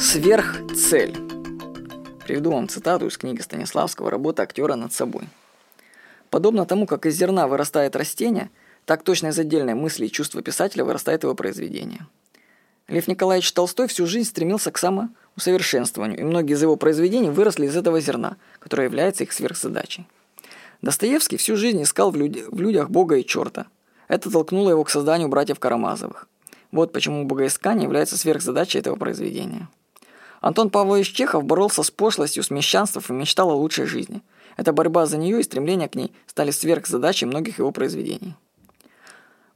Сверхцель. Приведу вам цитату из книги Станиславского «Работа актера над собой». Подобно тому, как из зерна вырастает растение, так точно из отдельной мысли и чувства писателя вырастает его произведение. Лев Николаевич Толстой всю жизнь стремился к самоусовершенствованию, и многие из его произведений выросли из этого зерна, которое является их сверхзадачей. Достоевский всю жизнь искал в, люди, в людях Бога и черта. Это толкнуло его к созданию братьев Карамазовых. Вот почему богоискание является сверхзадачей этого произведения. Антон Павлович Чехов боролся с пошлостью, с мещанством и мечтал о лучшей жизни. Эта борьба за нее и стремление к ней стали сверхзадачей многих его произведений.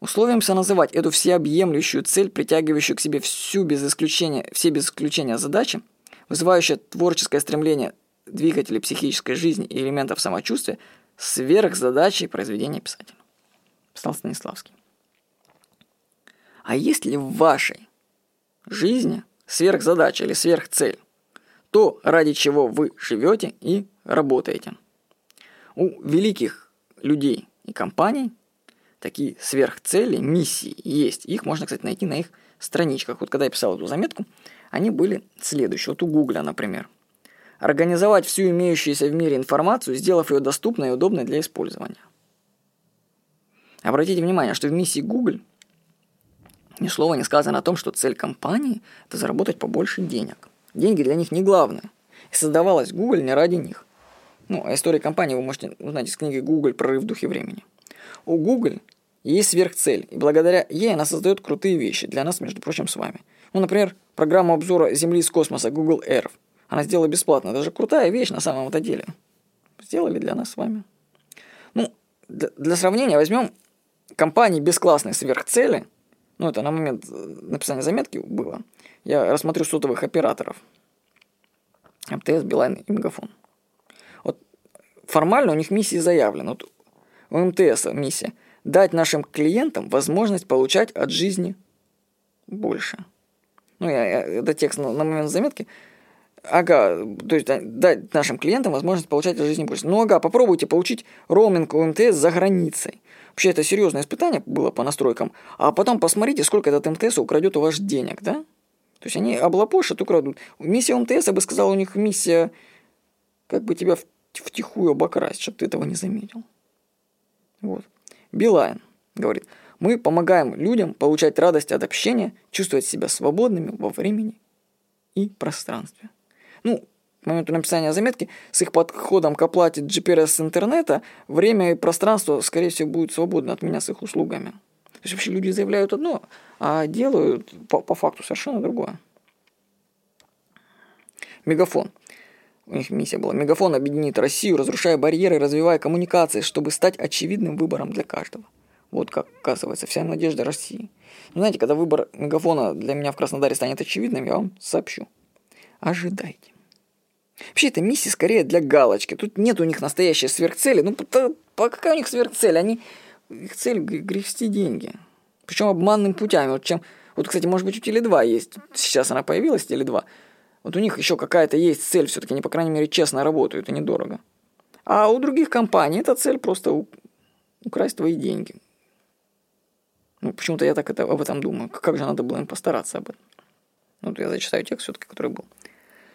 Условимся называть эту всеобъемлющую цель, притягивающую к себе всю без исключения, все без исключения задачи, вызывающую творческое стремление двигателей психической жизни и элементов самочувствия, сверхзадачей произведения писателя. Писал Станиславский. А есть ли в вашей жизни сверхзадача или сверхцель? То, ради чего вы живете и работаете. У великих людей и компаний такие сверхцели, миссии есть. Их можно, кстати, найти на их страничках. Вот когда я писал эту заметку, они были следующие. Вот у Гугля, например. Организовать всю имеющуюся в мире информацию, сделав ее доступной и удобной для использования. Обратите внимание, что в миссии Google ни слова не сказано о том, что цель компании – это заработать побольше денег. Деньги для них не главное. И создавалась Google не ради них. Ну, а историю компании вы можете узнать из книги «Google. Прорыв в духе времени». У Google есть сверхцель, и благодаря ей она создает крутые вещи для нас, между прочим, с вами. Ну, например, программу обзора Земли из космоса Google Earth. Она сделала бесплатно. Даже крутая вещь на самом-то деле. Сделали для нас с вами. Ну, для, для сравнения возьмем компании без классной сверхцели – ну, это на момент э, написания заметки было, я рассмотрю сотовых операторов. МТС, Билайн и Мегафон. Вот формально у них миссии заявлены. Вот у МТС миссия – дать нашим клиентам возможность получать от жизни больше. Ну, я, я, это текст на, на момент заметки. Ага, то есть дать нашим клиентам возможность получать от жизни больше. Ну, ага, попробуйте получить роуминг у МТС за границей. Вообще это серьезное испытание было по настройкам. А потом посмотрите, сколько этот МТС украдет у вас денег, да? То есть они облапошат, украдут. Миссия МТС, я бы сказал, у них миссия как бы тебя втихую обокрасть, чтобы ты этого не заметил. Вот. Билайн говорит, мы помогаем людям получать радость от общения, чувствовать себя свободными во времени и пространстве. Ну, к моменту написания заметки, с их подходом к оплате GPS интернета, время и пространство, скорее всего, будет свободно от меня с их услугами. То есть вообще люди заявляют одно, а делают по, по факту совершенно другое. Мегафон. У них миссия была. Мегафон объединит Россию, разрушая барьеры, развивая коммуникации, чтобы стать очевидным выбором для каждого. Вот как оказывается вся надежда России. Но знаете, когда выбор мегафона для меня в Краснодаре станет очевидным, я вам сообщу. Ожидайте. Вообще, это миссия скорее для галочки. Тут нет у них настоящей сверхцели. Ну, по, какая у них сверхцель? Они, их цель грести деньги. Причем обманным путями. Вот, чем, вот, кстати, может быть, у Теле2 есть. Сейчас она появилась, Теле2. Вот у них еще какая-то есть цель. Все-таки они, по крайней мере, честно работают и недорого. А у других компаний эта цель просто украсть твои деньги. Ну, почему-то я так это, об этом думаю. Как же надо было им постараться об этом. Ну, вот я зачитаю текст все-таки, который был.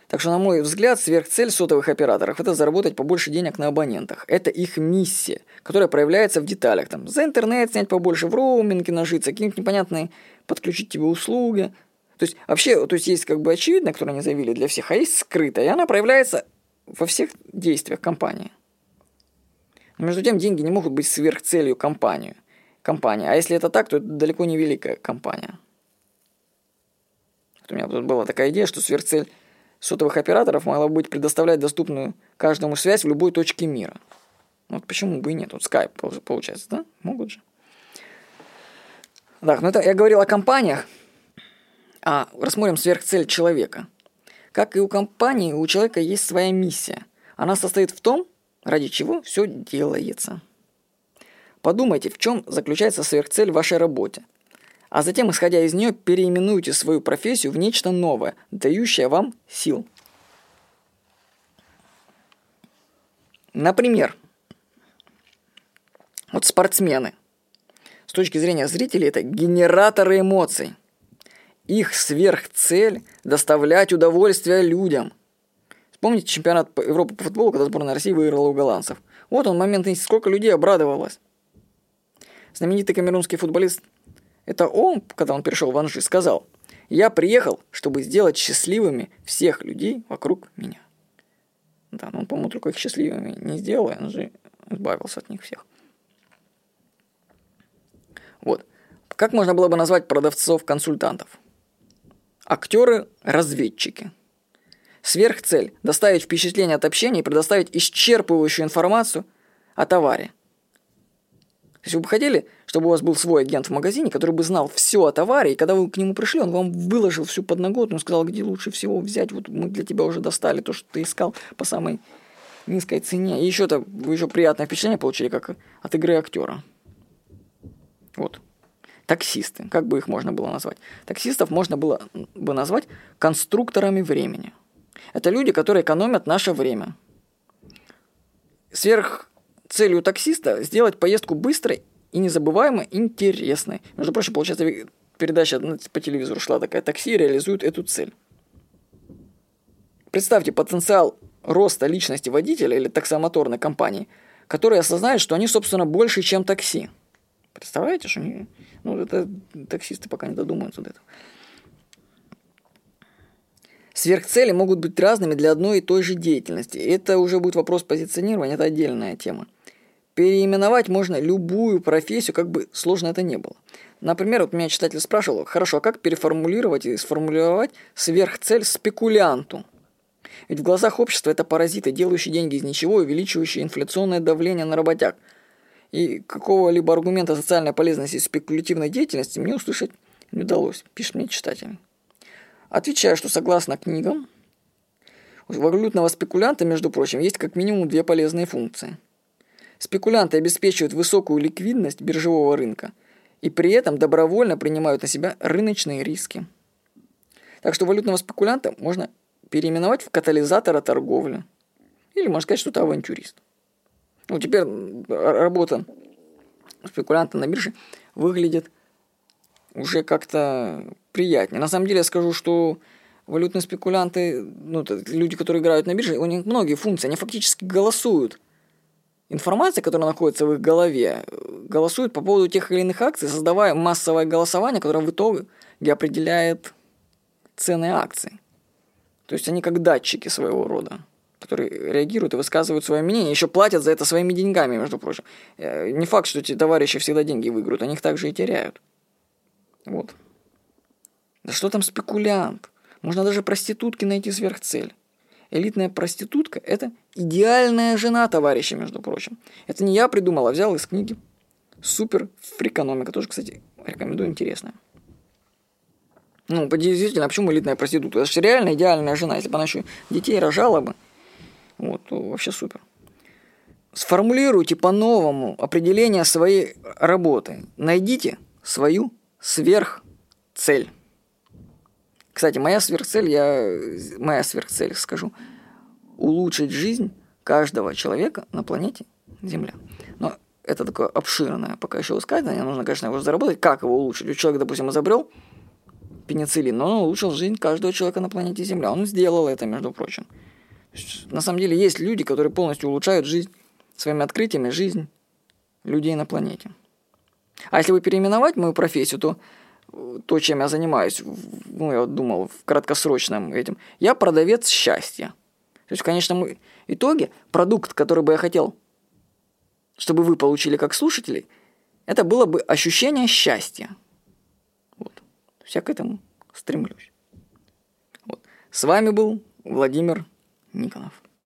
Так что, на мой взгляд, сверхцель сотовых операторов – это заработать побольше денег на абонентах. Это их миссия, которая проявляется в деталях. Там, за интернет снять побольше, в роуминге нажиться, какие-нибудь непонятные подключить тебе услуги. То есть, вообще, то есть, есть как бы очевидно, которое они заявили для всех, а есть скрытая, и она проявляется во всех действиях компании. Но между тем, деньги не могут быть сверхцелью компании. компании. А если это так, то это далеко не великая компания. Вот у меня тут была такая идея, что сверхцель – сотовых операторов могла быть предоставлять доступную каждому связь в любой точке мира. Вот почему бы и нет. Вот Skype получается, да? Могут же. Так, ну это я говорил о компаниях. А рассмотрим сверхцель человека. Как и у компании, у человека есть своя миссия. Она состоит в том, ради чего все делается. Подумайте, в чем заключается сверхцель в вашей работе – а затем, исходя из нее, переименуйте свою профессию в нечто новое, дающее вам сил. Например, вот спортсмены. С точки зрения зрителей это генераторы эмоций. их сверхцель – доставлять удовольствие людям. Вспомните чемпионат Европы по футболу, когда сборная России выиграла у голландцев. Вот он момент, сколько людей обрадовалось. Знаменитый камерунский футболист, это он, когда он перешел в Анжи, сказал, «Я приехал, чтобы сделать счастливыми всех людей вокруг меня». Да, но он, по-моему, только их счастливыми не сделал, и Анжи избавился от них всех. Вот. Как можно было бы назвать продавцов-консультантов? Актеры-разведчики. Сверхцель – доставить впечатление от общения и предоставить исчерпывающую информацию о товаре. То есть вы бы хотели, чтобы у вас был свой агент в магазине, который бы знал все о товаре, и когда вы к нему пришли, он вам выложил всю подноготную, сказал, где лучше всего взять, вот мы для тебя уже достали то, что ты искал по самой низкой цене. И еще-то вы еще приятное впечатление получили, как от игры актера. Вот таксисты, как бы их можно было назвать? Таксистов можно было бы назвать конструкторами времени. Это люди, которые экономят наше время. Сверх целью таксиста сделать поездку быстрой и незабываемо интересной. Между прочим, получается, передача по телевизору шла такая, такси реализует эту цель. Представьте потенциал роста личности водителя или таксомоторной компании, которые осознают, что они, собственно, больше, чем такси. Представляете, что они ну, это таксисты пока не додумаются до этого. Сверхцели могут быть разными для одной и той же деятельности. Это уже будет вопрос позиционирования, это отдельная тема. Переименовать можно любую профессию, как бы сложно это не было. Например, вот меня читатель спрашивал, хорошо, а как переформулировать и сформулировать сверхцель спекулянту? Ведь в глазах общества это паразиты, делающие деньги из ничего, увеличивающие инфляционное давление на работяг – и какого-либо аргумента социальной полезности спекулятивной деятельности мне услышать не удалось, пишет мне читатель. Отвечаю, что согласно книгам, у валютного спекулянта, между прочим, есть как минимум две полезные функции. Спекулянты обеспечивают высокую ликвидность биржевого рынка и при этом добровольно принимают на себя рыночные риски. Так что валютного спекулянта можно переименовать в катализатора торговли. Или можно сказать, что это авантюрист. Ну, теперь работа спекулянта на бирже выглядит уже как-то приятнее. На самом деле я скажу, что валютные спекулянты, ну, люди, которые играют на бирже, у них многие функции, они фактически голосуют. Информация, которая находится в их голове, голосует по поводу тех или иных акций, создавая массовое голосование, которое в итоге определяет цены акций. То есть они как датчики своего рода которые реагируют и высказывают свое мнение, еще платят за это своими деньгами, между прочим. Э, не факт, что эти товарищи всегда деньги выиграют, они их также и теряют. Вот. Да что там спекулянт? Можно даже проститутки найти сверхцель. Элитная проститутка – это идеальная жена товарища, между прочим. Это не я придумал, а взял из книги «Супер фрикономика». Тоже, кстати, рекомендую, интересная. Ну, действительно, а почему элитная проститутка? Это же реально идеальная жена. Если бы она еще детей рожала бы – вот, вообще супер. Сформулируйте по-новому определение своей работы. Найдите свою сверхцель. Кстати, моя сверхцель, я, моя сверхцель, скажу, улучшить жизнь каждого человека на планете Земля. Но это такое обширное пока еще высказывание, нужно, конечно, его заработать. Как его улучшить? У человека, допустим, изобрел пенициллин, но он улучшил жизнь каждого человека на планете Земля. Он сделал это, между прочим. На самом деле есть люди, которые полностью улучшают жизнь своими открытиями, жизнь людей на планете. А если вы переименовать мою профессию, то то, чем я занимаюсь, ну, я думал, в краткосрочном этим, я продавец счастья. То есть в конечном итоге продукт, который бы я хотел, чтобы вы получили как слушатели, это было бы ощущение счастья. Вот. Я к этому стремлюсь. Вот. С вами был Владимир Никонов.